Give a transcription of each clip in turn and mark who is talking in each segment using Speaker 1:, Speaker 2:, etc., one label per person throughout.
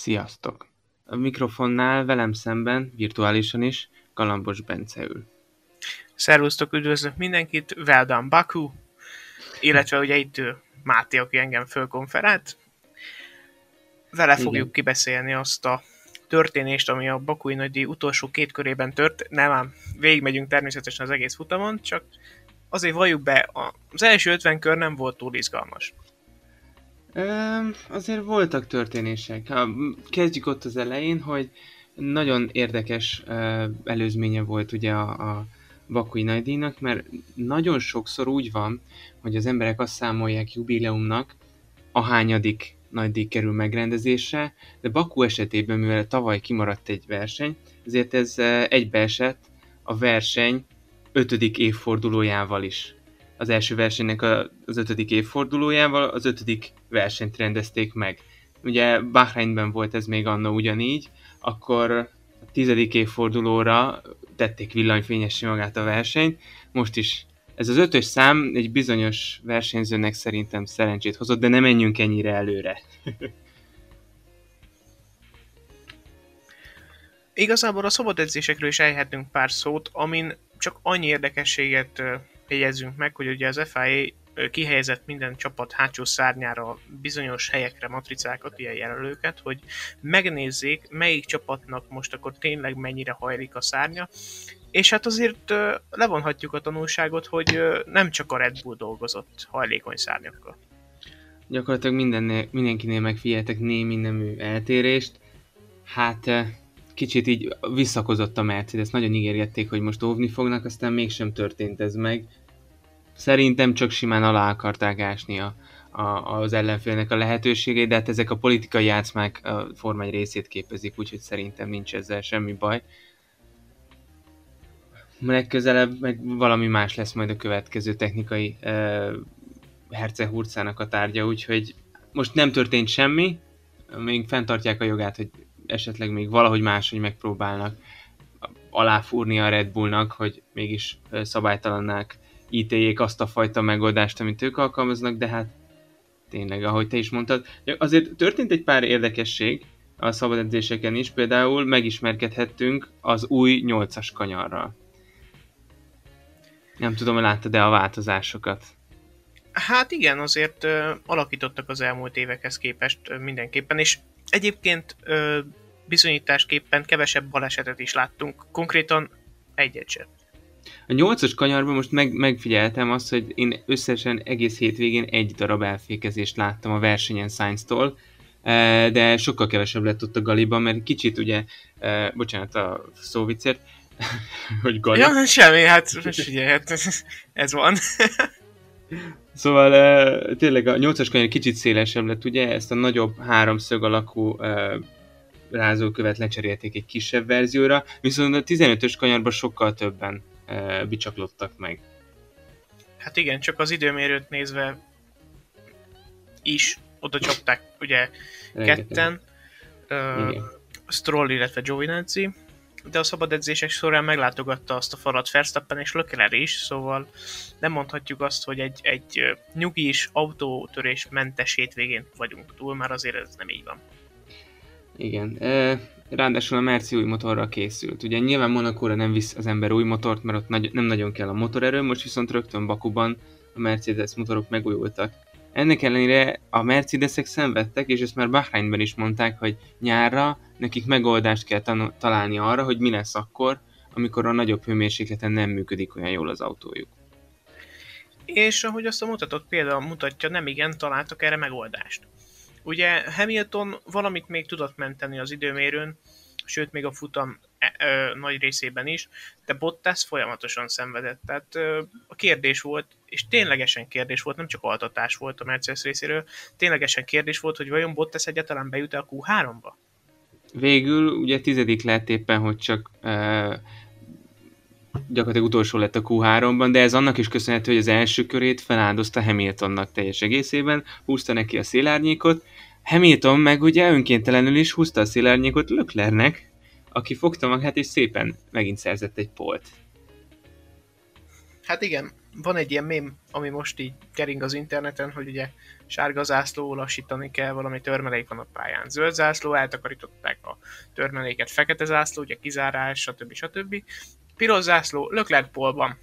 Speaker 1: Sziasztok! A mikrofonnál velem szemben, virtuálisan is, Galambos Bence ül.
Speaker 2: Szervusztok, üdvözlök mindenkit, well done Baku, illetve ugye itt Máté, aki engem fölkonferált. Vele Igen. fogjuk kibeszélni azt a történést, ami a Bakui nagydíj utolsó két körében tört. Nem ám, végigmegyünk természetesen az egész futamon, csak azért valljuk be, az első 50 kör nem volt túl izgalmas.
Speaker 1: Azért voltak történések. Kezdjük ott az elején, hogy nagyon érdekes előzménye volt ugye a, a Bakui Nagydíjnak, mert nagyon sokszor úgy van, hogy az emberek azt számolják jubileumnak, a hányadik nagydíj kerül megrendezésre, de Baku esetében, mivel tavaly kimaradt egy verseny, ezért ez egybeesett a verseny ötödik évfordulójával is az első versenynek az ötödik évfordulójával az ötödik versenyt rendezték meg. Ugye Bahreinben volt ez még anna ugyanígy, akkor a tizedik évfordulóra tették villanyfényessé magát a versenyt, most is ez az ötös szám egy bizonyos versenyzőnek szerintem szerencsét hozott, de nem menjünk ennyire előre.
Speaker 2: Igazából a szabad edzésekről is elhetünk pár szót, amin csak annyi érdekességet jegyezzünk meg, hogy ugye az FIA kihelyezett minden csapat hátsó szárnyára bizonyos helyekre matricákat, ilyen jelölőket, hogy megnézzék, melyik csapatnak most akkor tényleg mennyire hajlik a szárnya, és hát azért levonhatjuk a tanulságot, hogy nem csak a Red Bull dolgozott hajlékony szárnyakkal.
Speaker 1: Gyakorlatilag minden, mindenkinél megfigyeltek némi nemű eltérést. Hát kicsit így visszakozott a Mercedes, nagyon ígérgették, hogy most óvni fognak, aztán mégsem történt ez meg. Szerintem csak simán alá akarták ásni a, a, az ellenfélnek a lehetőségét, de hát ezek a politikai játszmák a Forma részét képezik, úgyhogy szerintem nincs ezzel semmi baj. Legközelebb meg valami más lesz majd a következő technikai uh, hercehurcának a tárgya, úgyhogy most nem történt semmi, még fenntartják a jogát, hogy esetleg még valahogy máshogy megpróbálnak aláfúrni a Red Bullnak, hogy mégis szabálytalannák ítéljék azt a fajta megoldást, amit ők alkalmaznak, de hát tényleg, ahogy te is mondtad, azért történt egy pár érdekesség a szabad edzéseken is, például megismerkedhettünk az új 8-as kanyarral. Nem tudom, láttad-e a változásokat?
Speaker 2: Hát igen, azért ö, alakítottak az elmúlt évekhez képest ö, mindenképpen, és egyébként ö, bizonyításképpen kevesebb balesetet is láttunk, konkrétan egyet sem.
Speaker 1: A nyolcas kanyarban most meg, megfigyeltem azt, hogy én összesen egész hétvégén egy darab elfékezést láttam a versenyen Sainz-tól, e, de sokkal kevesebb lett ott a galiban, mert kicsit ugye, e, bocsánat a szóvicért,
Speaker 2: hogy gali. Ja, semmi, hát figyelj, hát ez van.
Speaker 1: Szóval e, tényleg a nyolcas kanyar kicsit szélesebb lett, ugye, ezt a nagyobb háromszög alakú rázókövet lecserélték egy kisebb verzióra, viszont a 15-ös kanyarban sokkal többen e, bicsaklottak meg.
Speaker 2: Hát igen, csak az időmérőt nézve is oda csapták ugye Rengeteg. ketten, uh, Stroll, illetve Giovinazzi, de a szabad edzések során meglátogatta azt a falat Verstappen és Leclerc is, szóval nem mondhatjuk azt, hogy egy, egy nyugis autótörés mentes hétvégén vagyunk túl, már azért ez nem így van.
Speaker 1: Igen. Ráadásul a Merci új motorra készült. Ugye nyilván Monakóra nem visz az ember új motort, mert ott nagy, nem nagyon kell a motorerő, most viszont rögtön Bakuban a Mercedes motorok megújultak. Ennek ellenére a Mercedesek szenvedtek, és ezt már Bahreinben is mondták, hogy nyárra nekik megoldást kell tan- találni arra, hogy mi lesz akkor, amikor a nagyobb hőmérsékleten nem működik olyan jól az autójuk.
Speaker 2: És ahogy azt a mutatott példa mutatja, nem igen találtak erre megoldást. Ugye Hamilton valamit még tudott menteni az időmérőn, sőt még a futam e, ö, nagy részében is, de Bottas folyamatosan szenvedett. Tehát ö, a kérdés volt, és ténylegesen kérdés volt, nem csak altatás volt a Mercedes részéről, ténylegesen kérdés volt, hogy vajon Bottas egyáltalán bejut a Q3-ba?
Speaker 1: Végül ugye tizedik lett éppen, hogy csak ö, gyakorlatilag utolsó lett a Q3-ban, de ez annak is köszönhető, hogy az első körét feláldozta Hamiltonnak teljes egészében, húzta neki a szélárnyékot, Hamilton meg ugye önkéntelenül is húzta a szélárnyékot Löklernek, aki fogta magát és szépen megint szerzett egy polt.
Speaker 2: Hát igen, van egy ilyen mém, ami most így kering az interneten, hogy ugye sárga zászló lassítani kell, valami törmelék van a pályán. Zöld zászló, eltakarították a törmeléket, fekete zászló, ugye kizárás, stb. stb. Piros zászló, Leclerc polban.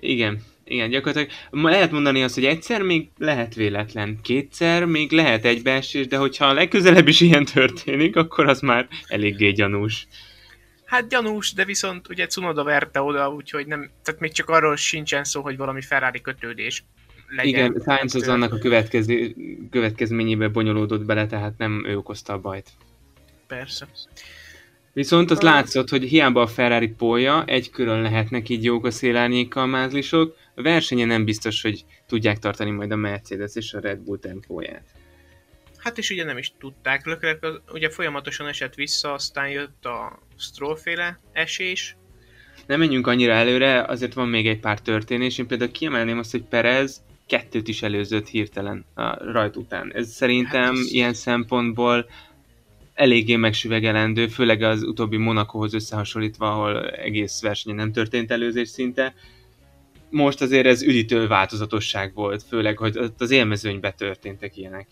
Speaker 1: Igen, igen, gyakorlatilag lehet mondani azt, hogy egyszer még lehet véletlen, kétszer még lehet egybeesés, de hogyha legközelebb is ilyen történik, akkor az már eléggé gyanús.
Speaker 2: Hát gyanús, de viszont ugye Cunoda verte oda, úgyhogy nem, tehát még csak arról sincsen szó, hogy valami Ferrari kötődés
Speaker 1: legyen. Igen, Sainz az annak a következő, következményébe bonyolódott bele, tehát nem ő okozta a bajt.
Speaker 2: Persze.
Speaker 1: Viszont az látszott, hogy hiába a Ferrari polja, egy körön lehetnek így jók a szélárnyékkal mázlisok, a versenyen nem biztos, hogy tudják tartani majd a Mercedes és a Red Bull tempóját.
Speaker 2: Hát és ugye nem is tudták. Leclerc ugye folyamatosan esett vissza, aztán jött a Strollféle esés.
Speaker 1: Nem menjünk annyira előre, azért van még egy pár történés. Én például kiemelném azt, hogy Perez kettőt is előzött hirtelen a rajt után. Ez szerintem hát ez... ilyen szempontból eléggé megsüvegelendő, főleg az utóbbi Monacohoz összehasonlítva, ahol egész versenyen nem történt előzés szinte. Most azért ez üdítő változatosság volt, főleg, hogy az élmezőnybe történtek ilyenek.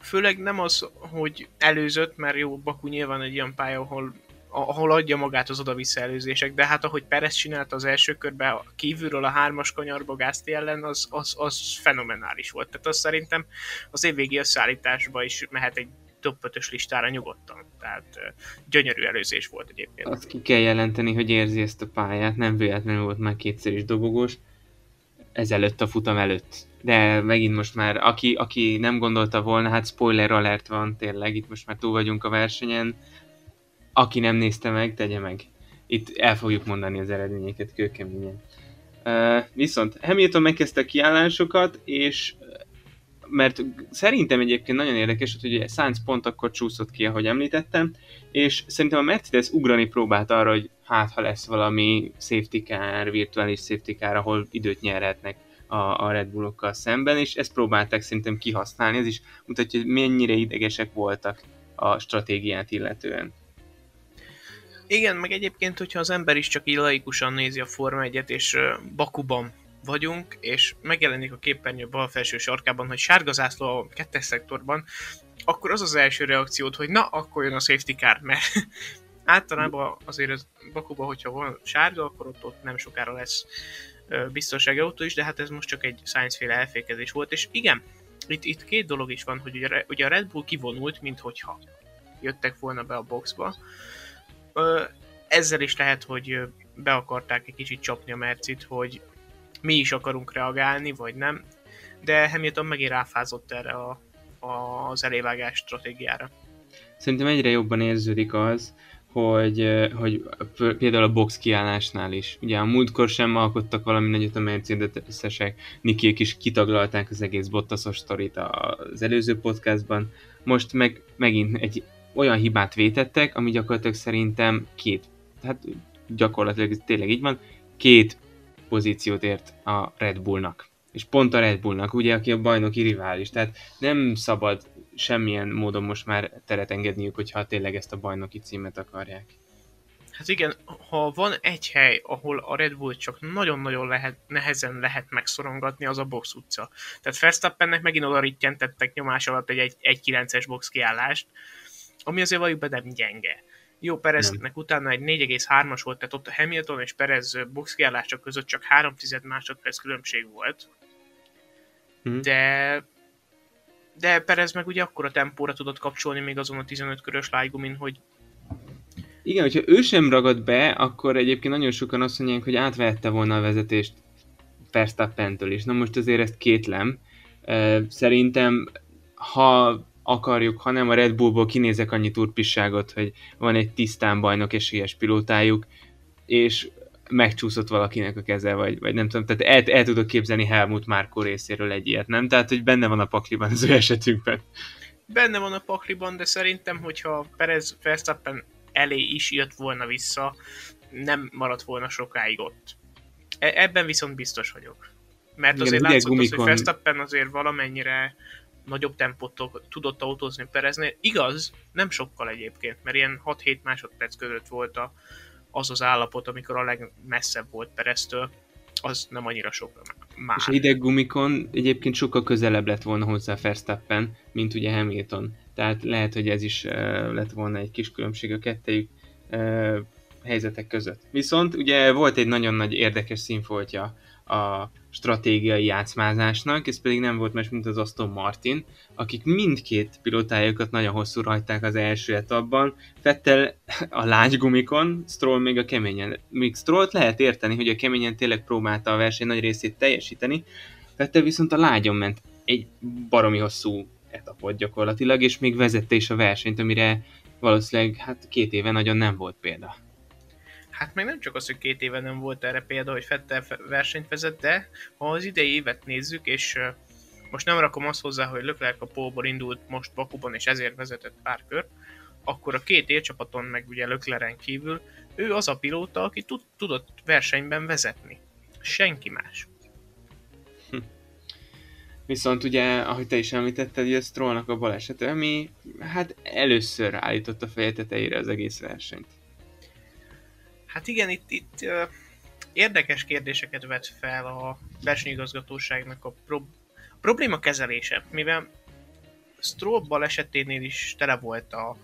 Speaker 2: Főleg nem az, hogy előzött, mert jó, Baku nyilván egy olyan pálya, ahol ahol adja magát az oda-vissza előzések, de hát ahogy Perez csinálta az első körben kívülről a hármas kanyarba Gászti ellen, az, az, az fenomenális volt. Tehát azt szerintem az évvégi összeállításba is mehet egy top 5 listára nyugodtan. Tehát gyönyörű előzés volt egyébként.
Speaker 1: Azt ki kell jelenteni, hogy érzi ezt a pályát, nem véletlenül volt már kétszer is dobogós, ezelőtt a futam előtt. De megint most már, aki, aki nem gondolta volna, hát spoiler alert van tényleg, itt most már túl vagyunk a versenyen, aki nem nézte meg, tegye meg. Itt el fogjuk mondani az eredményeket kőkeményen. Uh, viszont Hamilton megkezdte a kiállásokat, és mert szerintem egyébként nagyon érdekes, hogy ugye Sainz pont akkor csúszott ki, ahogy említettem, és szerintem a Mercedes ugrani próbált arra, hogy hát ha lesz valami safety car, virtuális safety car, ahol időt nyerhetnek a, a Red Bullokkal szemben, és ezt próbálták szerintem kihasználni, ez is mutatja, hogy mennyire idegesek voltak a stratégiát illetően.
Speaker 2: Igen, meg egyébként, hogyha az ember is csak így nézi a Forma 1 és Bakuban vagyunk, és megjelenik a képernyő bal felső sarkában, hogy sárga zászló a kettes szektorban, akkor az az első reakciód, hogy na, akkor jön a safety car, mert általában azért ez Bakuban, hogyha van sárga, akkor ott, ott nem sokára lesz biztonsági autó is, de hát ez most csak egy science-féle elfékezés volt, és igen, itt, itt két dolog is van, hogy ugye, ugye a Red Bull kivonult, mint hogyha jöttek volna be a boxba. Ezzel is lehet, hogy be akarták egy kicsit csapni a Mercit, hogy mi is akarunk reagálni, vagy nem, de Hamilton megint ráfázott erre a, a, az elévágás stratégiára.
Speaker 1: Szerintem egyre jobban érződik az, hogy, hogy például a box kiállásnál is. Ugye a múltkor sem alkottak valami nagyot a Mercedes-esek, Nikiék is kitaglalták az egész Bottasos sztorit az előző podcastban, most meg megint egy olyan hibát vétettek, ami gyakorlatilag szerintem két, hát gyakorlatilag tényleg így van, két pozíciót ért a Red Bullnak. És pont a Red Bullnak, ugye, aki a bajnoki rivális. Tehát nem szabad semmilyen módon most már teret engedniük, hogyha tényleg ezt a bajnoki címet akarják.
Speaker 2: Hát igen, ha van egy hely, ahol a Red Bull csak nagyon-nagyon lehet, nehezen lehet megszorongatni, az a box utca. Tehát Verstappennek megint oda rittyentettek nyomás alatt egy 1-9-es box kiállást, ami azért be nem gyenge. Jó, Pereznek utána egy 4,3-as volt, tehát ott a Hamilton és Perez boxkiállása között csak 3 másodperc különbség volt. Hmm. De de Perez meg ugye akkor a tempóra tudott kapcsolni még azon a 15 körös lájgumin, hogy
Speaker 1: igen, hogyha ő sem ragad be, akkor egyébként nagyon sokan azt mondják, hogy átvehette volna a vezetést Verstappentől is. Na most azért ezt kétlem. Szerintem, ha akarjuk, hanem a Red Bullból kinézek annyi turpisságot, hogy van egy tisztán bajnok esélyes pilótájuk, és megcsúszott valakinek a keze, vagy, vagy nem tudom, tehát el, el tudok képzelni Helmut Márkó részéről egy ilyet, nem? Tehát, hogy benne van a pakliban az ő esetünkben.
Speaker 2: Benne van a pakliban, de szerintem, hogyha Perez Verstappen elé is jött volna vissza, nem maradt volna sokáig ott. E- ebben viszont biztos vagyok. Mert Igen, azért látszott az, hogy Verstappen azért valamennyire nagyobb tempót tudott autózni Pereznél. Igaz, nem sokkal egyébként, mert ilyen 6-7 másodperc között volt a, az az állapot, amikor a legmesszebb volt Pereztől. az nem annyira sok már.
Speaker 1: És a hideg gumikon egyébként sokkal közelebb lett volna hozzá Verstappen, mint ugye Hamilton. Tehát lehet, hogy ez is uh, lett volna egy kis különbség a kettejük uh, helyzetek között. Viszont ugye volt egy nagyon nagy érdekes színfoltja a stratégiai játszmázásnak, ez pedig nem volt más, mint az Aston Martin, akik mindkét pilótájukat nagyon hosszú rajták az első etapban. Fettel a lágy gumikon, Stroll még a keményen. Még Strollt lehet érteni, hogy a keményen tényleg próbálta a verseny nagy részét teljesíteni, Fettel viszont a lágyon ment egy baromi hosszú etapot gyakorlatilag, és még vezette is a versenyt, amire valószínűleg hát két éve nagyon nem volt példa.
Speaker 2: Hát meg nem csak az, hogy két éve nem volt erre példa, hogy Fettel versenyt vezet, de ha az idei évet nézzük, és most nem rakom azt hozzá, hogy Leclerc a pólból indult most Bakuban, és ezért vezetett pár kört, akkor a két élcsapaton, meg ugye Leclercen kívül, ő az a pilóta, aki tud, tudott versenyben vezetni. Senki más.
Speaker 1: Hm. Viszont ugye, ahogy te is említetted, a Strollnak a balesete, ami hát először állította feje tetejére az egész versenyt.
Speaker 2: Hát igen, itt, itt uh, érdekes kérdéseket vet fel a versenyigazgatóságnak a pro- probléma kezelése, mivel Stroll baleseténél is tele volt a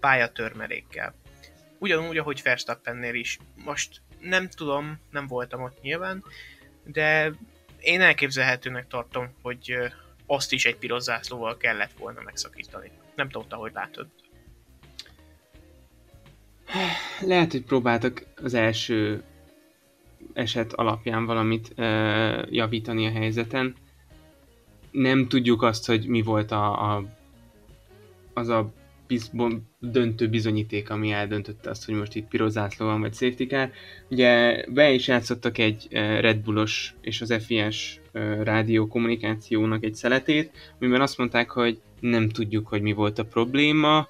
Speaker 2: pályatörmelékkel. Ugyanúgy, ahogy Verstappennél is. Most nem tudom, nem voltam ott nyilván, de én elképzelhetőnek tartom, hogy azt is egy piros zászlóval kellett volna megszakítani. Nem tudta, hogy látod.
Speaker 1: Lehet, hogy próbáltak az első eset alapján valamit uh, javítani a helyzeten. Nem tudjuk azt, hogy mi volt a, a az a biz, döntő bizonyíték, ami eldöntötte azt, hogy most itt piros zászló van, vagy safety car. Ugye be is játszottak egy Red Bullos és az FIS rádió kommunikációnak egy szeletét, amiben azt mondták, hogy nem tudjuk, hogy mi volt a probléma,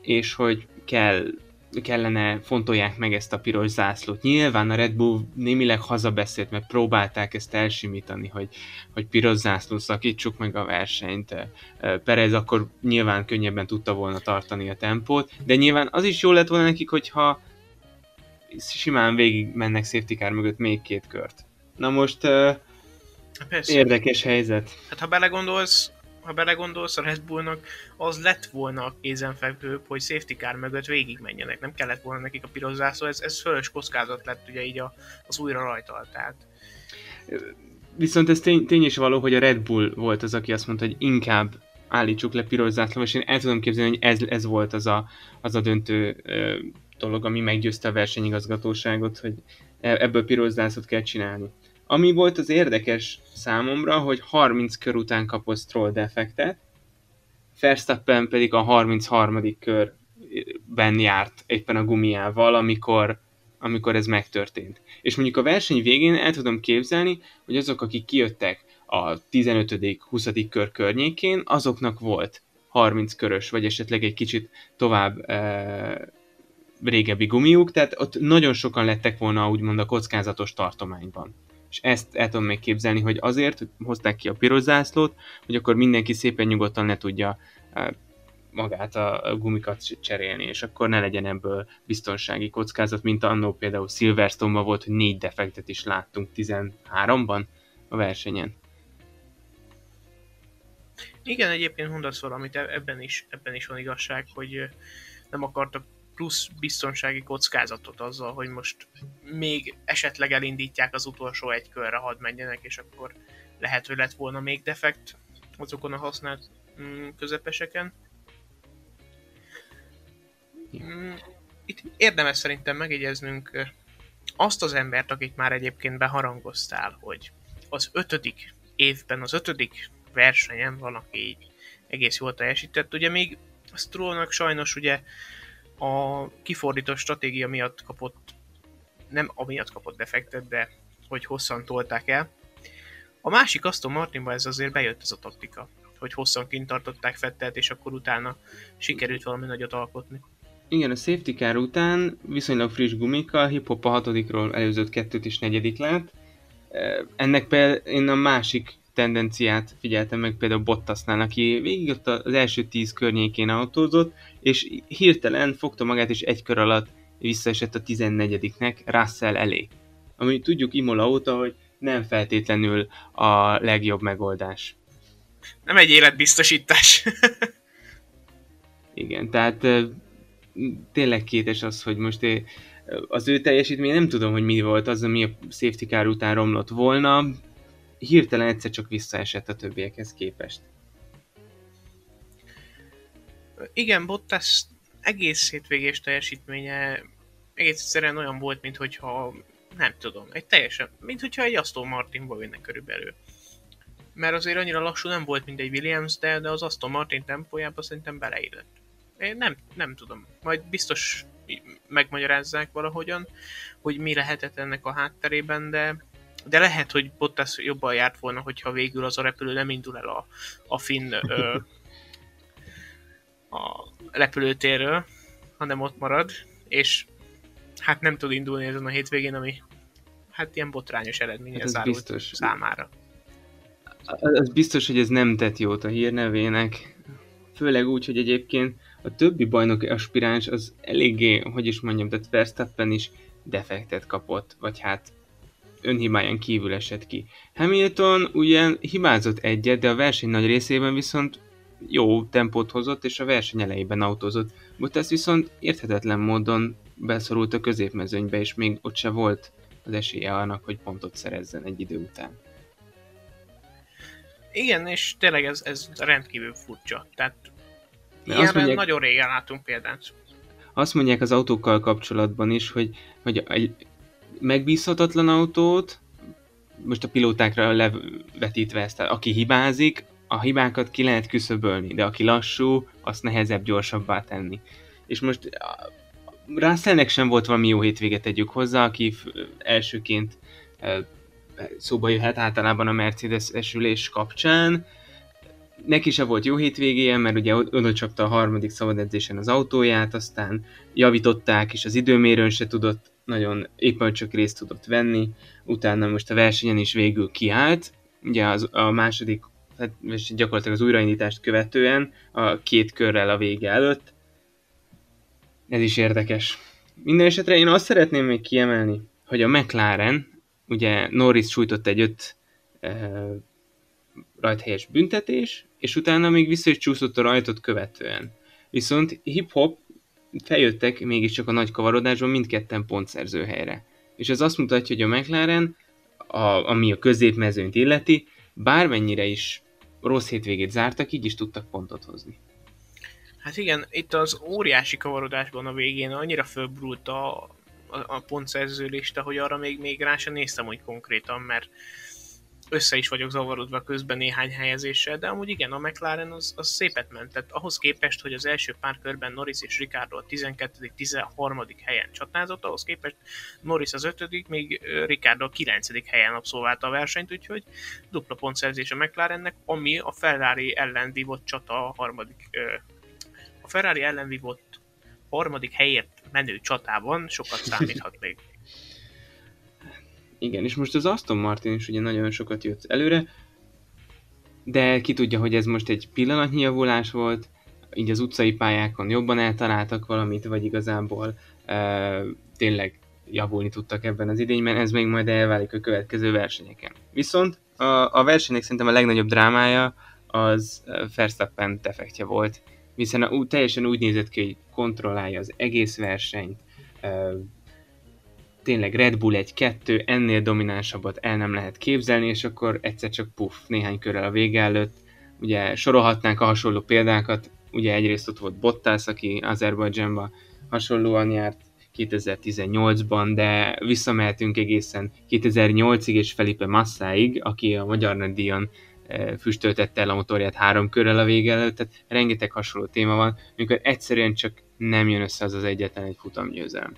Speaker 1: és hogy kell, kellene fontolják meg ezt a piros zászlót. Nyilván a Red Bull némileg hazabeszélt, mert próbálták ezt elsimítani, hogy, hogy piros zászló szakítsuk meg a versenyt. Perez akkor nyilván könnyebben tudta volna tartani a tempót, de nyilván az is jó lett volna nekik, hogyha simán végig mennek safety car mögött még két kört. Na most Persze. érdekes helyzet.
Speaker 2: Hát ha belegondolsz, ha belegondolsz, a Red Bullnak az lett volna a kézenfekvőbb, hogy safety car mögött végigmenjenek, nem kellett volna nekik a piros zászló, ez, ez fölös kockázat lett ugye így a, az újra rajtal, tehát.
Speaker 1: Viszont ez tény, tény is való, hogy a Red Bull volt az, aki azt mondta, hogy inkább állítsuk le piros zászló, és én el tudom képzelni, hogy ez, ez volt az a, az a döntő ö, dolog, ami meggyőzte a versenyigazgatóságot, hogy e, ebből piros zászlót kell csinálni. Ami volt az érdekes számomra, hogy 30 kör után kapott Stroll defektet, Verstappen pedig a 33. körben járt éppen a gumiával, amikor, amikor ez megtörtént. És mondjuk a verseny végén el tudom képzelni, hogy azok, akik kijöttek a 15.-20. kör környékén, azoknak volt 30 körös, vagy esetleg egy kicsit tovább e, régebbi gumiuk, tehát ott nagyon sokan lettek volna úgymond a kockázatos tartományban és ezt el tudom még képzelni, hogy azért hozták ki a piros zászlót, hogy akkor mindenki szépen nyugodtan le tudja magát a gumikat cserélni, és akkor ne legyen ebből biztonsági kockázat, mint annó például Silverstone-ban volt, hogy négy defektet is láttunk 13-ban a versenyen.
Speaker 2: Igen, egyébként mondasz valamit, e- ebben is, ebben is van igazság, hogy nem akartak plusz biztonsági kockázatot azzal, hogy most még esetleg elindítják az utolsó egy körre, hadd menjenek, és akkor lehet, hogy lett volna még defekt azokon a használt mm, közepeseken. Mm, itt érdemes szerintem megjegyeznünk azt az embert, akit már egyébként beharangoztál, hogy az ötödik évben, az ötödik versenyen valaki így egész jól teljesített. Ugye még Strollnak sajnos ugye a kifordított stratégia miatt kapott, nem amiatt kapott defektet, de hogy hosszan tolták el. A másik Aston Martinban ez azért bejött ez a taktika, hogy hosszan kint tartották Fettelt, és akkor utána sikerült valami nagyot alkotni.
Speaker 1: Igen, a safety car után viszonylag friss gumikkal, hip-hop a hatodikról előzött kettőt is negyedik lett. Ennek például én a másik tendenciát figyeltem meg például Bottasnál, aki végig ott az első tíz környékén autózott, és hirtelen fogta magát, és egy kör alatt visszaesett a 14-nek Russell elé. ami tudjuk Imola óta, hogy nem feltétlenül a legjobb megoldás.
Speaker 2: Nem egy életbiztosítás.
Speaker 1: Igen, tehát tényleg kétes az, hogy most az ő teljesítmény nem tudom, hogy mi volt az, ami a safety car után romlott volna. Hirtelen egyszer csak visszaesett a többiekhez képest.
Speaker 2: Igen, Bottas egész hétvégés teljesítménye egész egyszerűen olyan volt, mint hogyha nem tudom, egy teljesen, mint hogyha egy Aston Martinból jönne körülbelül. Mert azért annyira lassú nem volt, mint egy Williams, de, de az Aston Martin tempójában szerintem beleillett. Én nem, nem tudom. Majd biztos megmagyarázzák valahogyan, hogy mi lehetett ennek a hátterében, de, de lehet, hogy Bottas jobban járt volna, hogyha végül az a repülő nem indul el a, a finn ö, a repülőtérről, hanem ott marad, és hát nem tud indulni ezen a hétvégén, ami hát ilyen botrányos eredmény hát zárult biztos. számára.
Speaker 1: Az biztos, hogy ez nem tett jót a hírnevének, főleg úgy, hogy egyébként a többi bajnoki aspiráns az eléggé, hogy is mondjam, tehát Verstappen is defektet kapott, vagy hát önhibáján kívül esett ki. Hamilton ugye hibázott egyet, de a verseny nagy részében viszont jó tempót hozott, és a verseny elejében autózott. Bottas viszont érthetetlen módon beszorult a középmezőnybe, és még ott se volt az esélye annak, hogy pontot szerezzen egy idő után.
Speaker 2: Igen, és tényleg ez, ez rendkívül furcsa. Tehát Ilyenre mondják, nagyon régen látunk példát.
Speaker 1: Azt mondják az autókkal kapcsolatban is, hogy, hogy megbízhatatlan autót, most a pilótákra levetítve ezt, aki hibázik, a hibákat ki lehet küszöbölni, de aki lassú, azt nehezebb gyorsabbá tenni. És most Russellnek sem volt valami jó hétvéget tegyük hozzá, aki elsőként szóba jöhet általában a Mercedes esülés kapcsán, neki se volt jó hétvégéje, mert ugye oda csapta a harmadik szabadedzésen az autóját, aztán javították, és az időmérőn se tudott nagyon éppen csak részt tudott venni, utána most a versenyen is végül kiállt, ugye az, a második, hát gyakorlatilag az újraindítást követően, a két körrel a vége előtt. Ez is érdekes. Minden esetre én azt szeretném még kiemelni, hogy a McLaren, ugye Norris sújtott egy öt rajthelyes büntetés, és utána még vissza is csúszott a rajtot követően. Viszont hip-hop feljöttek mégiscsak a nagy kavarodásban mindketten pontszerző helyre. És ez azt mutatja, hogy a McLaren, a, ami a középmezőnyt illeti, bármennyire is rossz hétvégét zártak, így is tudtak pontot hozni.
Speaker 2: Hát igen, itt az óriási kavarodásban a végén annyira fölbrult a, a, a pontszerző lista, hogy arra még, még rá sem néztem úgy konkrétan, mert össze is vagyok zavarodva közben néhány helyezéssel, de amúgy igen, a McLaren az, az szépet ment. Tehát ahhoz képest, hogy az első pár körben Norris és Ricardo a 12. 13. helyen csatázott, ahhoz képest Norris az 5. még Ricardo a 9. helyen abszolválta a versenyt, úgyhogy dupla pontszerzés a McLarennek, ami a Ferrari ellen vívott csata a harmadik a Ferrari ellen vívott harmadik helyért menő csatában sokat számíthat még.
Speaker 1: Igen, és most az Aston Martin is ugye nagyon sokat jött előre, de ki tudja, hogy ez most egy pillanatnyi javulás volt, így az utcai pályákon jobban eltaláltak valamit, vagy igazából e, tényleg javulni tudtak ebben az idényben, ez még majd elválik a következő versenyeken. Viszont a, a versenynek szerintem a legnagyobb drámája az Verstappen defektje volt, hiszen a, teljesen úgy nézett ki, hogy kontrollálja az egész versenyt, tényleg Red Bull egy-kettő, ennél dominánsabbat el nem lehet képzelni, és akkor egyszer csak puff, néhány körrel a vége előtt. Ugye sorolhatnánk a hasonló példákat, ugye egyrészt ott volt Bottas, aki Azerbajdzsánban hasonlóan járt 2018-ban, de visszamehetünk egészen 2008-ig és Felipe Massáig, aki a Magyar Nagydíjon e, füstöltette el a motorját három körrel a vége előtt, tehát rengeteg hasonló téma van, amikor egyszerűen csak nem jön össze az az egyetlen egy futamgyőzelem.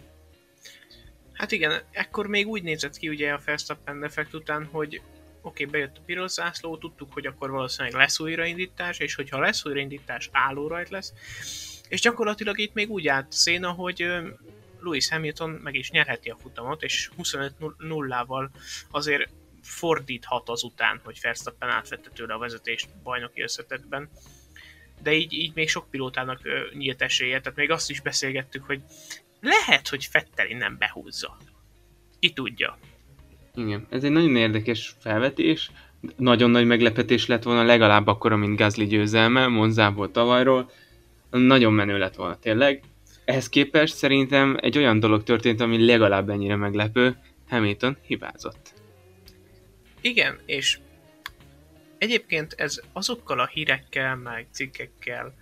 Speaker 2: Hát igen, ekkor még úgy nézett ki ugye a Verstappen effekt után, hogy oké, okay, bejött a piros zászló, tudtuk, hogy akkor valószínűleg lesz újraindítás, és hogyha lesz újraindítás, álló rajt lesz. És gyakorlatilag itt még úgy állt széna, hogy Lewis Hamilton meg is nyerheti a futamot, és 25-0-val azért fordíthat azután, hogy Verstappen átvette tőle a vezetést bajnoki összetetben. De így, így még sok pilótának nyílt esélye, tehát még azt is beszélgettük, hogy lehet, hogy Fetteli nem behúzza. Ki tudja.
Speaker 1: Igen, ez egy nagyon érdekes felvetés. Nagyon nagy meglepetés lett volna, legalább akkor, mint Gazli győzelme, Monzából tavalyról. Nagyon menő lett volna, tényleg. Ehhez képest szerintem egy olyan dolog történt, ami legalább ennyire meglepő. Hamilton hibázott.
Speaker 2: Igen, és egyébként ez azokkal a hírekkel, meg cikkekkel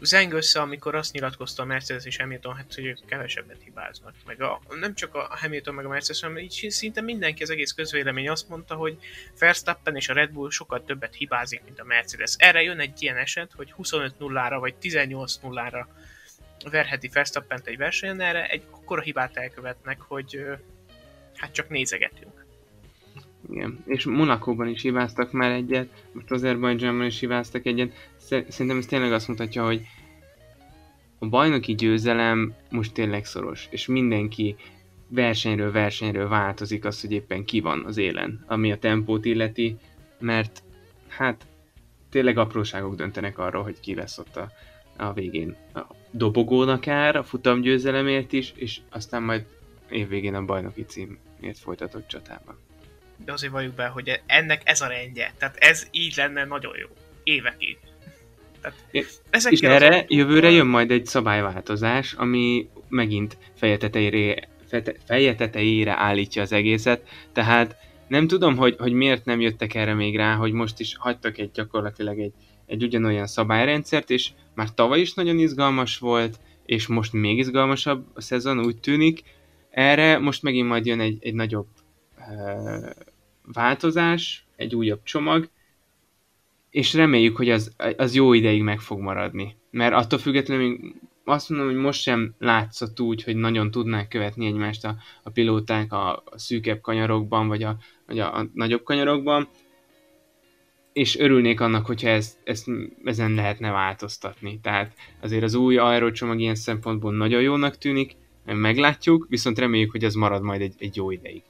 Speaker 2: zeng össze, amikor azt nyilatkozta a Mercedes és Hamilton, hát, hogy ők kevesebbet hibáznak. Meg a, nem csak a Hamilton meg a Mercedes, hanem így szinte mindenki, az egész közvélemény azt mondta, hogy Verstappen és a Red Bull sokkal többet hibázik, mint a Mercedes. Erre jön egy ilyen eset, hogy 25-0-ra vagy 18-0-ra verheti verstappen egy versenyen, erre egy akkora hibát elkövetnek, hogy hát csak nézegetünk.
Speaker 1: Igen, és Monakóban is hibáztak már egyet, most Azerbajdzsánban is hibáztak egyet. Szerintem ez tényleg azt mutatja, hogy a bajnoki győzelem most tényleg szoros, és mindenki versenyről versenyről változik az, hogy éppen ki van az élen, ami a tempót illeti, mert hát tényleg apróságok döntenek arról, hogy ki lesz ott a, a végén. A dobogón akár, a futamgyőzelemért is, és aztán majd évvégén a bajnoki címért folytatott csatában
Speaker 2: de azért valljuk be, hogy ennek ez a rendje. Tehát ez így lenne nagyon jó. Évekig.
Speaker 1: Tehát és erre az jövőre jön majd egy szabályváltozás, ami megint feje tetejére, feje tetejére állítja az egészet, tehát nem tudom, hogy, hogy miért nem jöttek erre még rá, hogy most is hagytak egy gyakorlatilag egy, egy ugyanolyan szabályrendszert, és már tavaly is nagyon izgalmas volt, és most még izgalmasabb a szezon, úgy tűnik. Erre most megint majd jön egy, egy nagyobb változás, egy újabb csomag, és reméljük, hogy az, az jó ideig meg fog maradni. Mert attól függetlenül azt mondom, hogy most sem látszott úgy, hogy nagyon tudnák követni egymást a, a pilóták a, a szűkebb kanyarokban, vagy, a, vagy a, a nagyobb kanyarokban, és örülnék annak, hogyha ezt, ezt, ezen lehetne változtatni. Tehát azért az új aerocsomag ilyen szempontból nagyon jónak tűnik, meglátjuk, viszont reméljük, hogy az marad majd egy, egy jó ideig.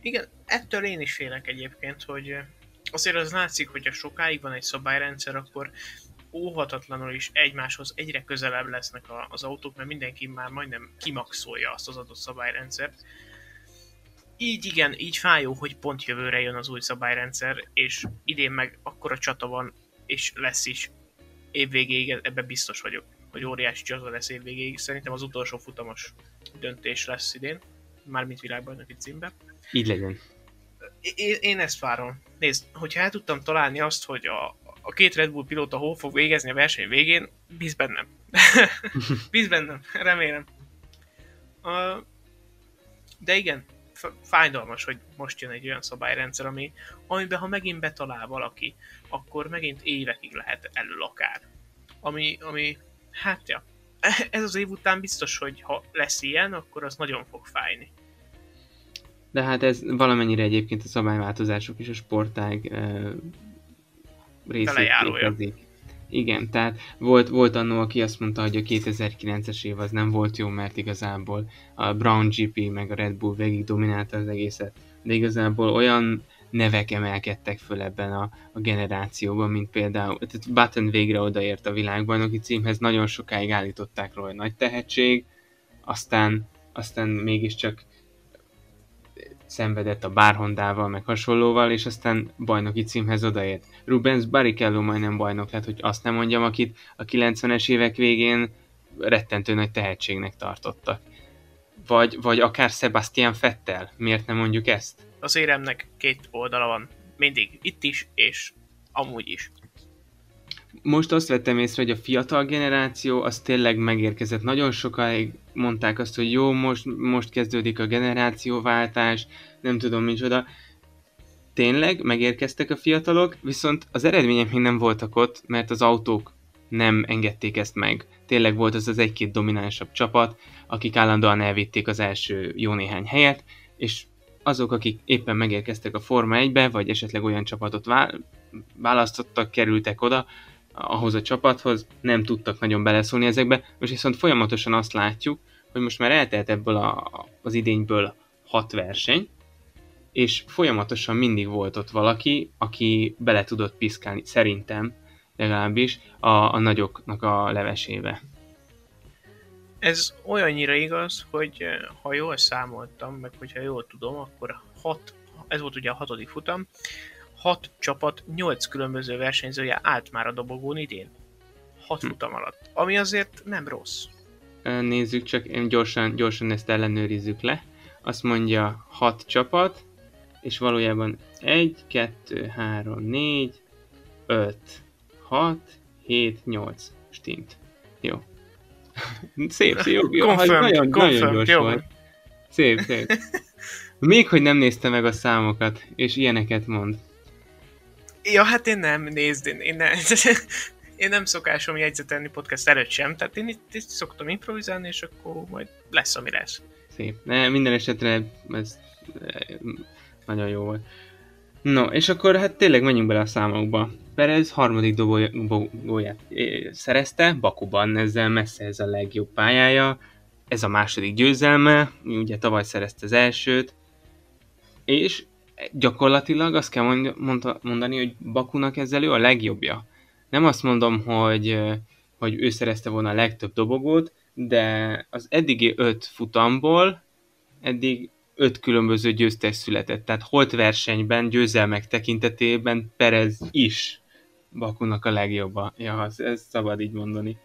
Speaker 2: Igen, ettől én is félek egyébként, hogy azért az látszik, hogy ha sokáig van egy szabályrendszer, akkor óhatatlanul is egymáshoz egyre közelebb lesznek az autók, mert mindenki már majdnem kimaxolja azt az adott szabályrendszert. Így igen, így fájó, hogy pont jövőre jön az új szabályrendszer, és idén meg akkora csata van, és lesz is évvégéig, ebben biztos vagyok, hogy óriási csata lesz évvégéig. Szerintem az utolsó futamos döntés lesz idén, mármint világbajnoki címbe.
Speaker 1: Így legyen.
Speaker 2: Én, én ezt várom. Nézd, hogyha el tudtam találni azt, hogy a, a két Red Bull pilóta hol fog végezni a verseny végén, bíz bennem. bíz bennem, remélem. Uh, de igen, fájdalmas, hogy most jön egy olyan szabályrendszer, ami, amiben ha megint betalál valaki, akkor megint évekig lehet elől akár. Ami, ami, hát ja, ez az év után biztos, hogy ha lesz ilyen, akkor az nagyon fog fájni.
Speaker 1: De hát ez valamennyire egyébként a szabályváltozások is a sportág e, részét képezik. Igen, tehát volt, volt annó, aki azt mondta, hogy a 2009-es év az nem volt jó, mert igazából a Brown GP meg a Red Bull végig dominálta az egészet, de igazából olyan nevek emelkedtek föl ebben a, a generációban, mint például tehát Button végre odaért a világbajnoki címhez, nagyon sokáig állították róla nagy tehetség, aztán, aztán mégiscsak szenvedett a Bárhondával, meg hasonlóval, és aztán bajnoki címhez odaért. Rubens Barrichello majdnem bajnok lett, hogy azt nem mondjam, akit a 90-es évek végén rettentő nagy tehetségnek tartottak. Vagy, vagy akár Sebastian Fettel, miért nem mondjuk ezt?
Speaker 2: Az éremnek két oldala van, mindig itt is, és amúgy is
Speaker 1: most azt vettem észre, hogy a fiatal generáció az tényleg megérkezett. Nagyon sokáig mondták azt, hogy jó, most, most kezdődik a generációváltás, nem tudom micsoda. Tényleg megérkeztek a fiatalok, viszont az eredmények még nem voltak ott, mert az autók nem engedték ezt meg. Tényleg volt az az egy-két dominánsabb csapat, akik állandóan elvitték az első jó néhány helyet, és azok, akik éppen megérkeztek a Forma 1-be, vagy esetleg olyan csapatot választottak, kerültek oda, ahhoz a csapathoz, nem tudtak nagyon beleszólni ezekbe, most viszont folyamatosan azt látjuk, hogy most már eltelt ebből a, az idényből hat verseny, és folyamatosan mindig volt ott valaki, aki bele tudott piszkálni, szerintem legalábbis, a, a nagyoknak a levesébe.
Speaker 2: Ez olyannyira igaz, hogy ha jól számoltam, meg hogyha jól tudom, akkor hat, ez volt ugye a hatodik futam, hat csapat, nyolc különböző versenyzője állt már a dobogón idén. Hat hm. futam alatt. Ami azért nem rossz.
Speaker 1: Nézzük csak, gyorsan, gyorsan ezt ellenőrizzük le. Azt mondja 6 csapat, és valójában 1, 2, 3, 4, 5, 6, 7, 8 stint. Jó. szép, szép, jó, jó confirm, nagyon, confirm, nagyon gyors jó. volt. Szép, szép. Még hogy nem nézte meg a számokat, és ilyeneket mond.
Speaker 2: Ja, hát én nem, nézd, én, én, nem, én nem szokásom jegyzetelni podcast előtt sem, tehát én itt, itt szoktam improvizálni, és akkor majd lesz, ami lesz.
Speaker 1: Szép. Ne, minden esetre ez nagyon jó volt. No, és akkor hát tényleg menjünk bele a számokba. Perez harmadik dobóját szerezte, Bakuban, ezzel messze ez a legjobb pályája. Ez a második győzelme, ugye tavaly szerezte az elsőt, és gyakorlatilag azt kell mondani, hogy Bakunak ezzel ő a legjobbja. Nem azt mondom, hogy, hogy ő szerezte volna a legtöbb dobogót, de az eddigi öt futamból eddig öt különböző győztes született. Tehát holt versenyben, győzelmek tekintetében Perez is Bakunak a legjobb. Ja, ez, ez szabad így mondani.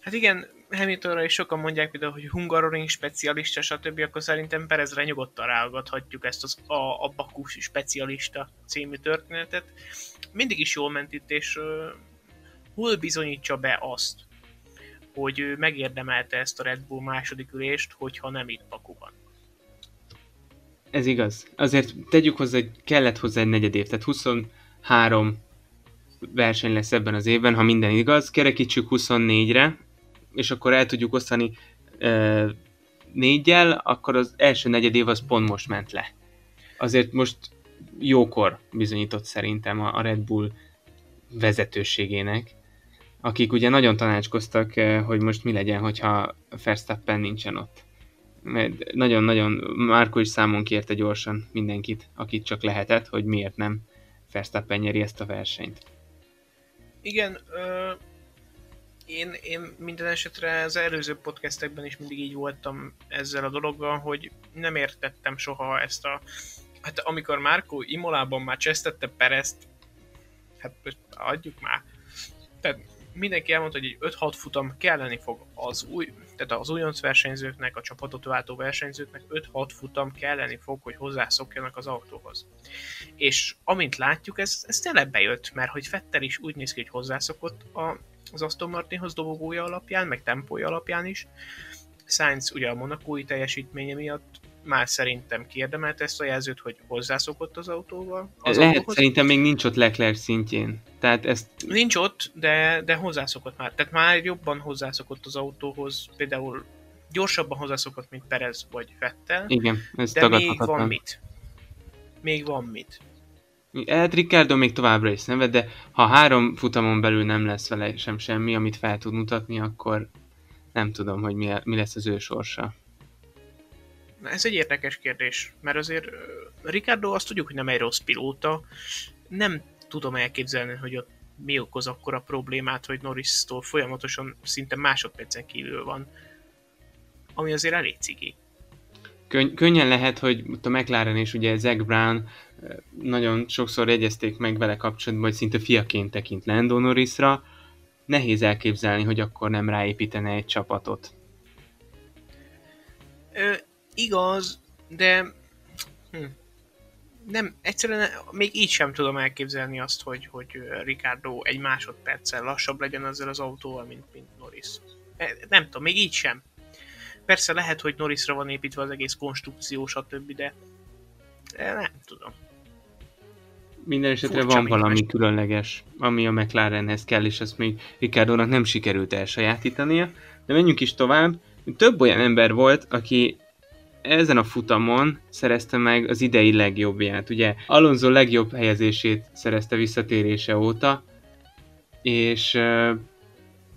Speaker 2: Hát igen, Hamiltonra is sokan mondják például, hogy Hungaroring specialista, stb. akkor szerintem Perezre nyugodtan ráagadhatjuk ezt az a, a Bakus specialista című történetet. Mindig is jól ment itt, és uh, hol bizonyítsa be azt, hogy ő megérdemelte ezt a Red Bull második ülést, hogyha nem itt Bakuban.
Speaker 1: Ez igaz. Azért tegyük hozzá, hogy kellett hozzá egy negyed év, tehát 23 verseny lesz ebben az évben, ha minden igaz, kerekítsük 24-re, és akkor el tudjuk osztani e, négyel, akkor az első negyed év az pont most ment le. Azért most jókor bizonyított szerintem a, Red Bull vezetőségének, akik ugye nagyon tanácskoztak, hogy most mi legyen, hogyha Verstappen nincsen ott mert nagyon-nagyon Márko is számon kérte gyorsan mindenkit, akit csak lehetett, hogy miért nem Verstappen nyeri ezt a versenyt.
Speaker 2: Igen, én, én minden esetre az előző podcastekben is mindig így voltam ezzel a dologgal, hogy nem értettem soha ezt a... Hát amikor Márko Imolában már csesztette Perezt, hát adjuk már. Tehát mindenki elmondta, hogy egy 5-6 futam kelleni fog az új, tehát az újonc versenyzőknek, a csapatot váltó versenyzőknek 5-6 futam kelleni fog, hogy hozzászokjanak az autóhoz. És amint látjuk, ez, ez tényleg bejött, mert hogy Fetter is úgy néz ki, hogy hozzászokott a, az Aston Martinhoz dobogója alapján, meg tempója alapján is. Sainz ugye a monakói teljesítménye miatt már szerintem kiérdemelte ezt a jelzőt, hogy hozzászokott az autóval. Az
Speaker 1: Lehet, autóhoz. szerintem még nincs ott Leclerc szintjén. Tehát ezt...
Speaker 2: Nincs ott, de, de hozzászokott már. Tehát már jobban hozzászokott az autóhoz, például gyorsabban hozzászokott, mint Perez vagy Vettel.
Speaker 1: Igen, ez
Speaker 2: De még van mit. Még van mit.
Speaker 1: Hát Ricardo még továbbra is szenved, de ha három futamon belül nem lesz vele sem semmi, amit fel tud mutatni, akkor nem tudom, hogy mi, mi lesz az ő sorsa.
Speaker 2: Na, ez egy érdekes kérdés, mert azért Ricardo azt tudjuk, hogy nem egy rossz pilóta, nem tudom elképzelni, hogy ott mi okoz akkor a problémát, hogy Norris-tól folyamatosan szinte másodpercen kívül van, ami azért elég cigi.
Speaker 1: Könny- könnyen lehet, hogy a McLaren és ugye Zach Brown nagyon sokszor jegyezték meg vele kapcsolatban, hogy szinte fiaként tekint Lando Norrisra. Nehéz elképzelni, hogy akkor nem ráépítene egy csapatot.
Speaker 2: Ö, igaz, de hm, nem, egyszerűen még így sem tudom elképzelni azt, hogy, hogy Ricardo egy másodperccel lassabb legyen ezzel az autóval, mint, mint Norris. E, nem tudom, még így sem. Persze lehet, hogy Norrisra van építve az egész konstrukció, stb., de nem tudom.
Speaker 1: Minden esetre Furcsa van valami más. különleges, ami a McLarenhez kell, és ezt még Ricardo-nak nem sikerült elsajátítania. De menjünk is tovább. Több olyan ember volt, aki ezen a futamon szerezte meg az idei legjobbját. Ugye Alonso legjobb helyezését szerezte visszatérése óta, és uh,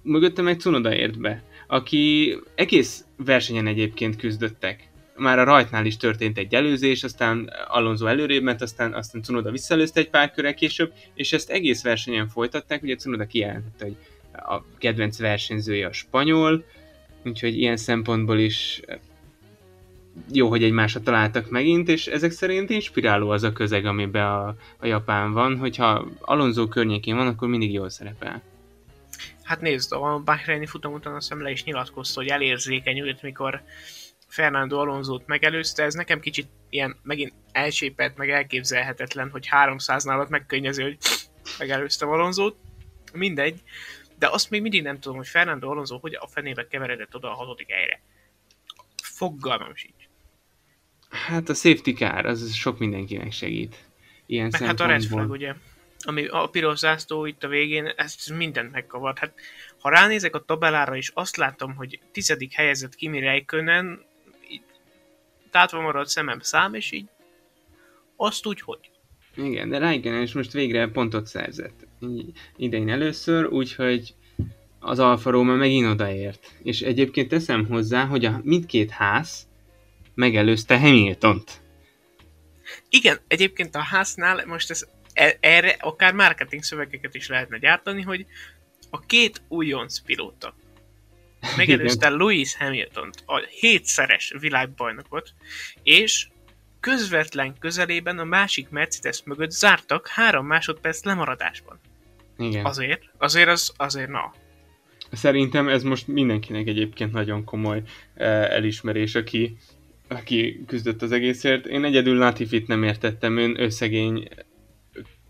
Speaker 1: mögötte meg Cunoda ért be, aki egész versenyen egyébként küzdöttek. Már a rajtnál is történt egy előzés, aztán Alonso előrébb ment, aztán, aztán Cunoda visszalőzte egy pár körrel később, és ezt egész versenyen folytatták, ugye Cunoda kijelentette, hogy a kedvenc versenyzője a spanyol, úgyhogy ilyen szempontból is jó, hogy egymásra találtak megint, és ezek szerint inspiráló az a közeg, amiben a, a Japán van, hogyha Alonso környékén van, akkor mindig jól szerepel.
Speaker 2: Hát nézd, a Bahreini futam után azt le is nyilatkozta, hogy elérzékenyült, mikor Fernando Alonso-t megelőzte, ez nekem kicsit ilyen megint elcsépelt, meg elképzelhetetlen, hogy 300 nálat megkönnyezi, hogy megelőztem Alonso-t. Mindegy. De azt még mindig nem tudom, hogy Fernando Alonso hogy a fenébe keveredett oda a hatodik helyre. Fogalmam sincs.
Speaker 1: Hát a safety car, az sok mindenkinek segít. Ilyen
Speaker 2: Meg hát a red flag, ugye? Ami a piros zászló itt a végén, ez mindent megkavart. Hát, ha ránézek a tabellára is, azt látom, hogy tizedik helyezett Kimi Räikkönen, tátva maradt szemem szám, és így azt úgy, hogy.
Speaker 1: Igen, de Räikkönen is most végre pontot szerzett. Idején először, úgyhogy az Alfa Romeo megint odaért. És egyébként teszem hozzá, hogy a mindkét ház megelőzte Hamiltont.
Speaker 2: Igen, egyébként a háznál most ez, erre akár marketing szövegeket is lehetne gyártani, hogy a két újonc pilóta megelőzte Lewis Hamilton-t, a hétszeres világbajnokot, és közvetlen közelében a másik Mercedes mögött zártak három másodperc lemaradásban.
Speaker 1: Igen.
Speaker 2: Azért, azért az, azért na.
Speaker 1: Szerintem ez most mindenkinek egyébként nagyon komoly uh, elismerés, aki aki küzdött az egészért. Én egyedül Latifit nem értettem, ön összegény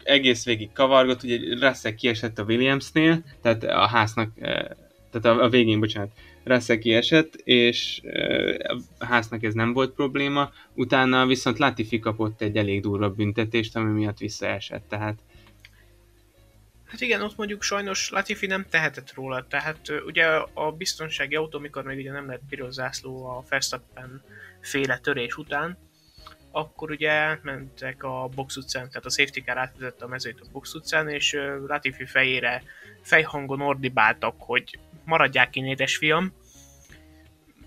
Speaker 1: egész végig kavargott, ugye Russell kiesett a Williamsnél, tehát a háznak, eh, tehát a, végén, bocsánat, Russell kiesett, és eh, a háznak ez nem volt probléma, utána viszont Latifi kapott egy elég durva büntetést, ami miatt visszaesett, tehát
Speaker 2: Hát igen, ott mondjuk sajnos Latifi nem tehetett róla, tehát ugye a biztonsági autó, mikor még ugye nem lett piros zászló a Verstappen féle törés után, akkor ugye mentek a box utcán, tehát a safety car átvezette a mezőt a box utcán, és Latifi fejére fejhangon ordibáltak, hogy maradják én édesfiam,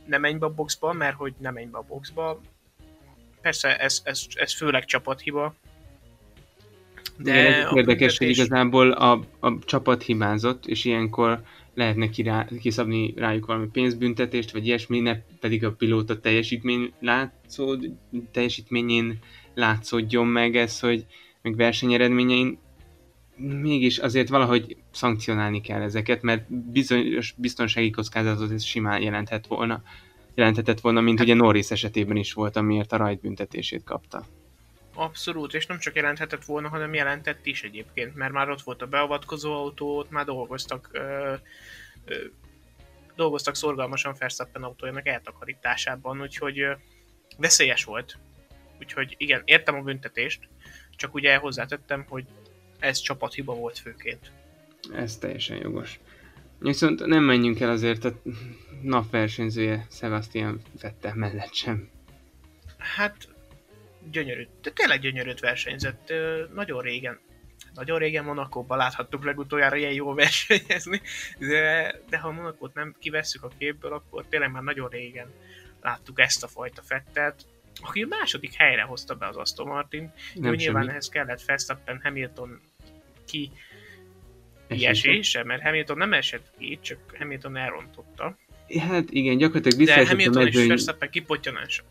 Speaker 2: ne menj be a boxba, mert hogy nem menj be a boxba. Persze ez, ez, ez főleg csapathiba,
Speaker 1: de Igen, érdekes, hogy igazából a, a csapat hibázott, és ilyenkor lehetne kirá, kiszabni rájuk valami pénzbüntetést, vagy ilyesmi, ne pedig a pilóta teljesítmény látszód, teljesítményén látszódjon meg ez, hogy meg versenyeredményein mégis azért valahogy szankcionálni kell ezeket, mert bizonyos biztonsági kockázatot ez simán jelenthet volna, jelenthetett volna, mint ugye Norris esetében is volt, amiért a rajtbüntetését kapta.
Speaker 2: Abszolút, és nem csak jelenthetett volna, hanem jelentett is egyébként, mert már ott volt a beavatkozó autó, ott már dolgoztak, ö, ö, dolgoztak szorgalmasan Verstappen autójának eltakarításában, úgyhogy ö, veszélyes volt. Úgyhogy igen, értem a büntetést, csak ugye hozzátettem, hogy ez csapathiba volt főként.
Speaker 1: Ez teljesen jogos. Viszont nem menjünk el azért a napversenyzője Sebastian Vettel mellett sem.
Speaker 2: Hát gyönyörű, de tényleg gyönyörűt versenyzett. Nagyon régen, nagyon régen Monakóban láthattuk legutoljára ilyen jó versenyezni, de, de ha Monakót nem kivesszük a képből, akkor tényleg már nagyon régen láttuk ezt a fajta fettet, aki a második helyre hozta be az Aston Martin. Jó, nyilván ehhez kellett Verstappen, Hamilton ki kiesése, mert Hamilton nem esett ki, csak Hamilton elrontotta.
Speaker 1: Hát igen, gyakorlatilag visszaesett
Speaker 2: De Hamilton és Verstappen kipottyanása.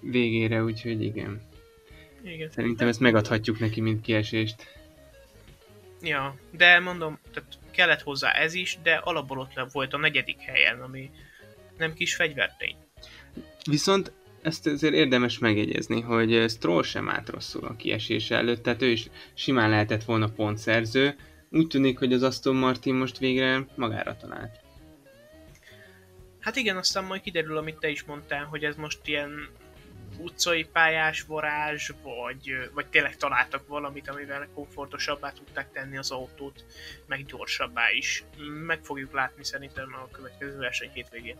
Speaker 1: Végére, úgyhogy igen.
Speaker 2: Igen.
Speaker 1: Szerintem ezt megadhatjuk neki, mint kiesést.
Speaker 2: Ja, de mondom, tehát kellett hozzá ez is, de alapból ott volt a negyedik helyen, ami nem kis fegyvertény.
Speaker 1: Viszont ezt azért érdemes megjegyezni, hogy Stroll sem állt rosszul a kiesés előtt, tehát ő is simán lehetett volna pontszerző. Úgy tűnik, hogy az Aston Martin most végre magára talált.
Speaker 2: Hát igen, aztán majd kiderül, amit te is mondtál, hogy ez most ilyen utcai pályás varázs, vagy, vagy tényleg találtak valamit, amivel komfortosabbá tudták tenni az autót, meg gyorsabbá is. Meg fogjuk látni szerintem a következő verseny hétvégén.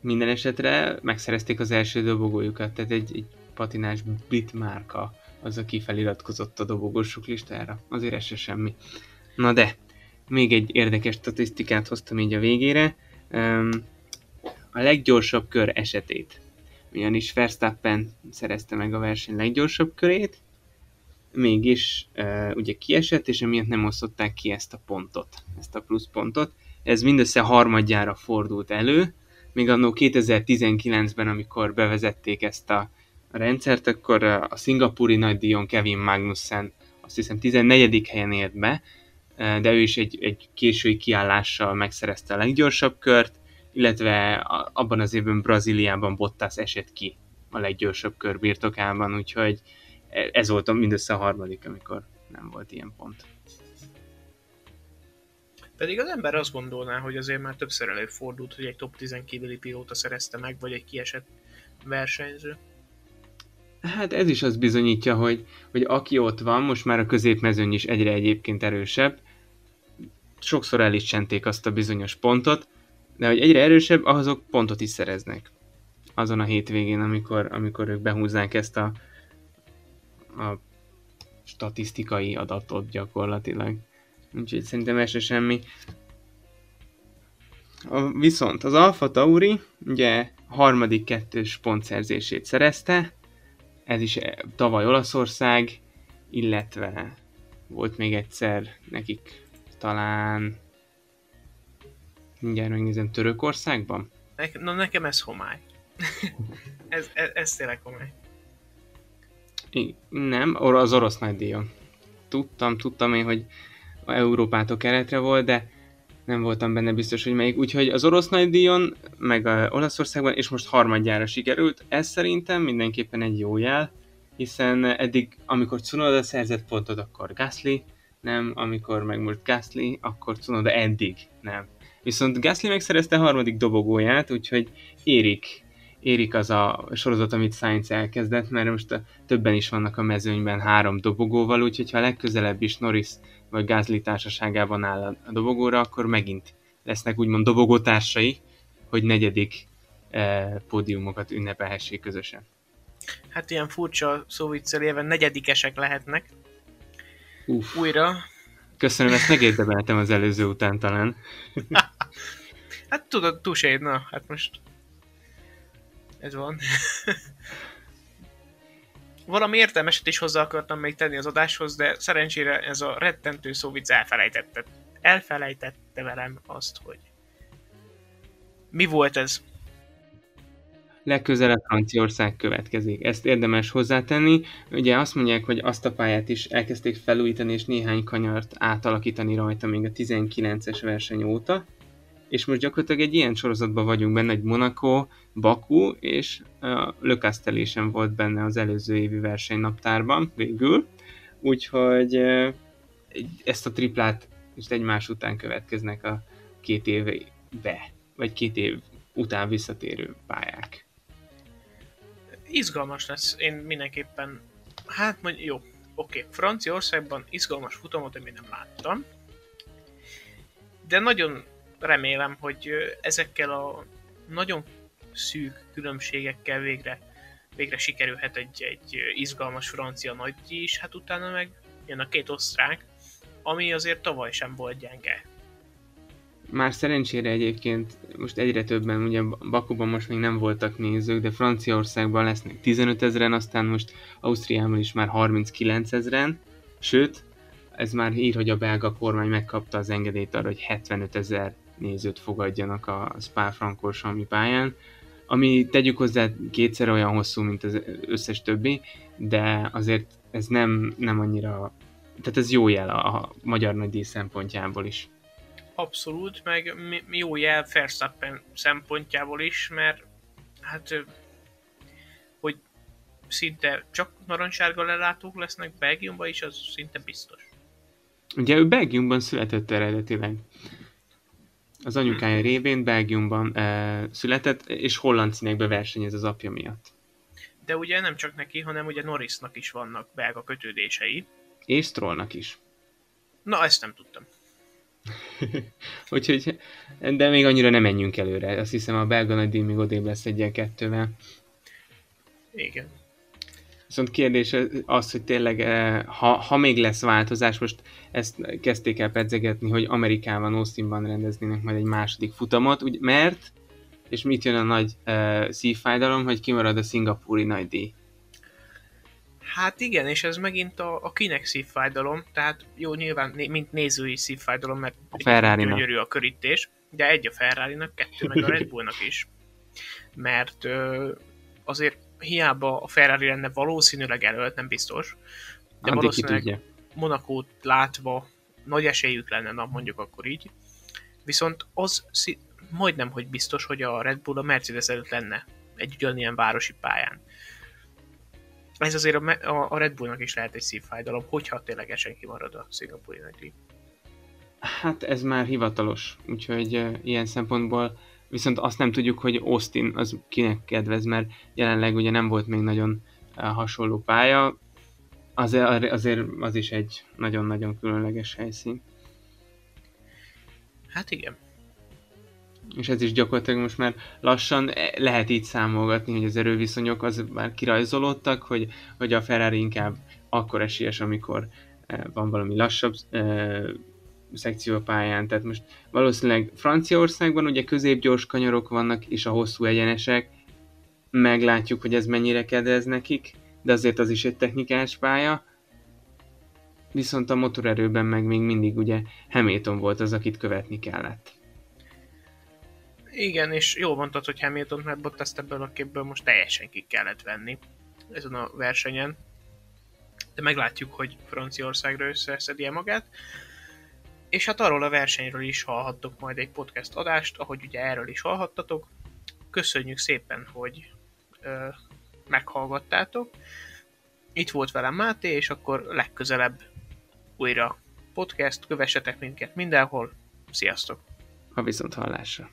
Speaker 1: Minden esetre megszerezték az első dobogójukat, tehát egy, egy patinás brit az, aki feliratkozott a dobogósuk listára. Azért ez se semmi. Na de, még egy érdekes statisztikát hoztam így a végére. a leggyorsabb kör esetét ugyanis Verstappen szerezte meg a verseny leggyorsabb körét, mégis ugye kiesett, és emiatt nem osztották ki ezt a pontot, ezt a pluszpontot. Ez mindössze harmadjára fordult elő, még annó 2019-ben, amikor bevezették ezt a rendszert, akkor a szingapúri nagydíjon Kevin Magnussen azt hiszem 14. helyen ért be, de ő is egy, egy késői kiállással megszerezte a leggyorsabb kört, illetve abban az évben Brazíliában Bottas esett ki a leggyorsabb kör birtokában, úgyhogy ez volt mindössze a harmadik, amikor nem volt ilyen pont.
Speaker 2: Pedig az ember azt gondolná, hogy azért már többször előfordult, hogy egy top 10 kívüli pilóta szerezte meg, vagy egy kiesett versenyző.
Speaker 1: Hát ez is azt bizonyítja, hogy, hogy aki ott van, most már a középmezőny is egyre egyébként erősebb, sokszor el is csenték azt a bizonyos pontot, de hogy egyre erősebb, azok pontot is szereznek azon a hétvégén, amikor, amikor ők behúzzák ezt a, a statisztikai adatot gyakorlatilag. Úgyhogy szerintem ez se semmi. A, viszont az Alfa Tauri ugye harmadik kettős pontszerzését szerezte, ez is eh, tavaly Olaszország, illetve volt még egyszer nekik talán mindjárt megnézem Törökországban?
Speaker 2: Ne, na nekem ez homály. ez, ez, ez tényleg homály.
Speaker 1: I, nem, az orosz nagydíjon. Tudtam, tudtam én, hogy Európától keletre volt, de nem voltam benne biztos, hogy melyik. Úgyhogy az orosz nagydíjon, meg a Olaszországban, és most harmadjára sikerült. Ez szerintem mindenképpen egy jó jel, hiszen eddig, amikor Cunoda szerzett pontot, akkor Gasly, nem, amikor meg most Gasly, akkor Cunoda eddig nem. Viszont Gasly megszerezte a harmadik dobogóját, úgyhogy érik, érik az a sorozat, amit Sainz elkezdett, mert most a, többen is vannak a mezőnyben három dobogóval, úgyhogy ha legközelebb is Norris vagy Gasly társaságában áll a dobogóra, akkor megint lesznek úgymond dobogótársai, hogy negyedik eh, pódiumokat ünnepelhessék közösen.
Speaker 2: Hát ilyen furcsa szóviccel élve negyedikesek lehetnek. Uf. Újra.
Speaker 1: Köszönöm, ezt megérdemeltem az előző után talán.
Speaker 2: hát tudod, tuséd, na, hát most ez van. Valami értelmeset is hozzá akartam még tenni az adáshoz, de szerencsére ez a rettentő szóvic elfelejtette. Elfelejtette velem azt, hogy mi volt ez?
Speaker 1: Legközelebb Franciaország következik. Ezt érdemes hozzátenni. Ugye azt mondják, hogy azt a pályát is elkezdték felújítani, és néhány kanyart átalakítani rajta még a 19-es verseny óta. És most gyakorlatilag egy ilyen sorozatban vagyunk benne, egy Monaco, Baku és Le Castelli sem volt benne az előző évi versenynaptárban végül. Úgyhogy ezt a triplát és egymás után következnek a két évbe, vagy két év után visszatérő pályák
Speaker 2: izgalmas lesz, én mindenképpen, hát mondjuk, jó, oké, okay. Franciaországban izgalmas futamot én nem láttam, de nagyon remélem, hogy ezekkel a nagyon szűk különbségekkel végre, végre sikerülhet egy, egy izgalmas francia nagy is, hát utána meg jön a két osztrák, ami azért tavaly sem volt gyenge.
Speaker 1: Már szerencsére egyébként most egyre többen, ugye Bakuban most még nem voltak nézők, de Franciaországban lesznek 15 ezeren, aztán most Ausztriában is már 39 ezeren, sőt, ez már ír, hogy a belga kormány megkapta az engedélyt arra, hogy 75 ezer nézőt fogadjanak a Spa-Francorchamps pályán, ami tegyük hozzá kétszer olyan hosszú, mint az összes többi, de azért ez nem, nem annyira, tehát ez jó jel a, a magyar nagydíj szempontjából is
Speaker 2: abszolút, meg jó jel Verstappen szempontjából is, mert hát hogy szinte csak narancsárga lelátók lesznek Belgiumban is, az szinte biztos.
Speaker 1: Ugye ő Belgiumban született eredetileg. Az anyukája hmm. révén Belgiumban e, született, és holland színekbe versenyez az apja miatt.
Speaker 2: De ugye nem csak neki, hanem ugye Norrisnak is vannak belga kötődései.
Speaker 1: És Strollnak is.
Speaker 2: Na, ezt nem tudtam.
Speaker 1: Úgyhogy, de még annyira nem menjünk előre. Azt hiszem a belga nagydíj még odébb lesz egyen kettővel.
Speaker 2: Igen.
Speaker 1: Viszont kérdés az, hogy tényleg, eh, ha, ha még lesz változás, most ezt kezdték el pedzegetni, hogy Amerikában, Austinban rendeznének majd egy második futamot, úgy, mert, és mit jön a nagy uh, szívfájdalom, hogy kimarad a szingapúri nagydíj.
Speaker 2: Hát igen, és ez megint a, a kinek szívfájdalom, tehát jó, nyilván né, mint nézői szívfájdalom, mert
Speaker 1: a Ferrari
Speaker 2: gyönyörű a körítés, de egy a ferrari kettő meg a Red Bullnak is. mert ö, azért hiába a Ferrari lenne valószínűleg előtt, nem biztos, de
Speaker 1: Addig
Speaker 2: valószínűleg. Monakót látva nagy esélyük lenne, na mondjuk akkor így. Viszont az majdnem, hogy biztos, hogy a Red Bull a Mercedes előtt lenne egy ugyanilyen városi pályán. Ez azért a, a a Red Bullnak is lehet egy szívfájdalom, hogyha ténylegesen kimarad a szingapúri nagy díj.
Speaker 1: Hát ez már hivatalos, úgyhogy uh, ilyen szempontból viszont azt nem tudjuk, hogy Austin az kinek kedvez, mert jelenleg ugye nem volt még nagyon uh, hasonló pálya, azért, azért az is egy nagyon-nagyon különleges helyszín.
Speaker 2: Hát igen.
Speaker 1: És ez is gyakorlatilag most már lassan eh, lehet így számolgatni, hogy az erőviszonyok az már kirajzolódtak, hogy, hogy a Ferrari inkább akkor esélyes, amikor eh, van valami lassabb eh, szekció a pályán. Tehát most valószínűleg Franciaországban ugye középgyors kanyarok vannak, és a hosszú egyenesek. Meglátjuk, hogy ez mennyire kedvez nekik, de azért az is egy technikás pálya. Viszont a motorerőben meg még mindig ugye Hamilton volt az, akit követni kellett.
Speaker 2: Igen, és jól mondtad, hogy Hamilton, mert Bottas ebből a képből most teljesen ki kellett venni ezen a versenyen. De meglátjuk, hogy Franciaországra összeszedje magát. És hát arról a versenyről is hallhattok majd egy podcast adást, ahogy ugye erről is hallhattatok. Köszönjük szépen, hogy ö, meghallgattátok. Itt volt velem Máté, és akkor legközelebb újra podcast, kövessetek minket mindenhol. Sziasztok!
Speaker 1: Ha viszont hallásra.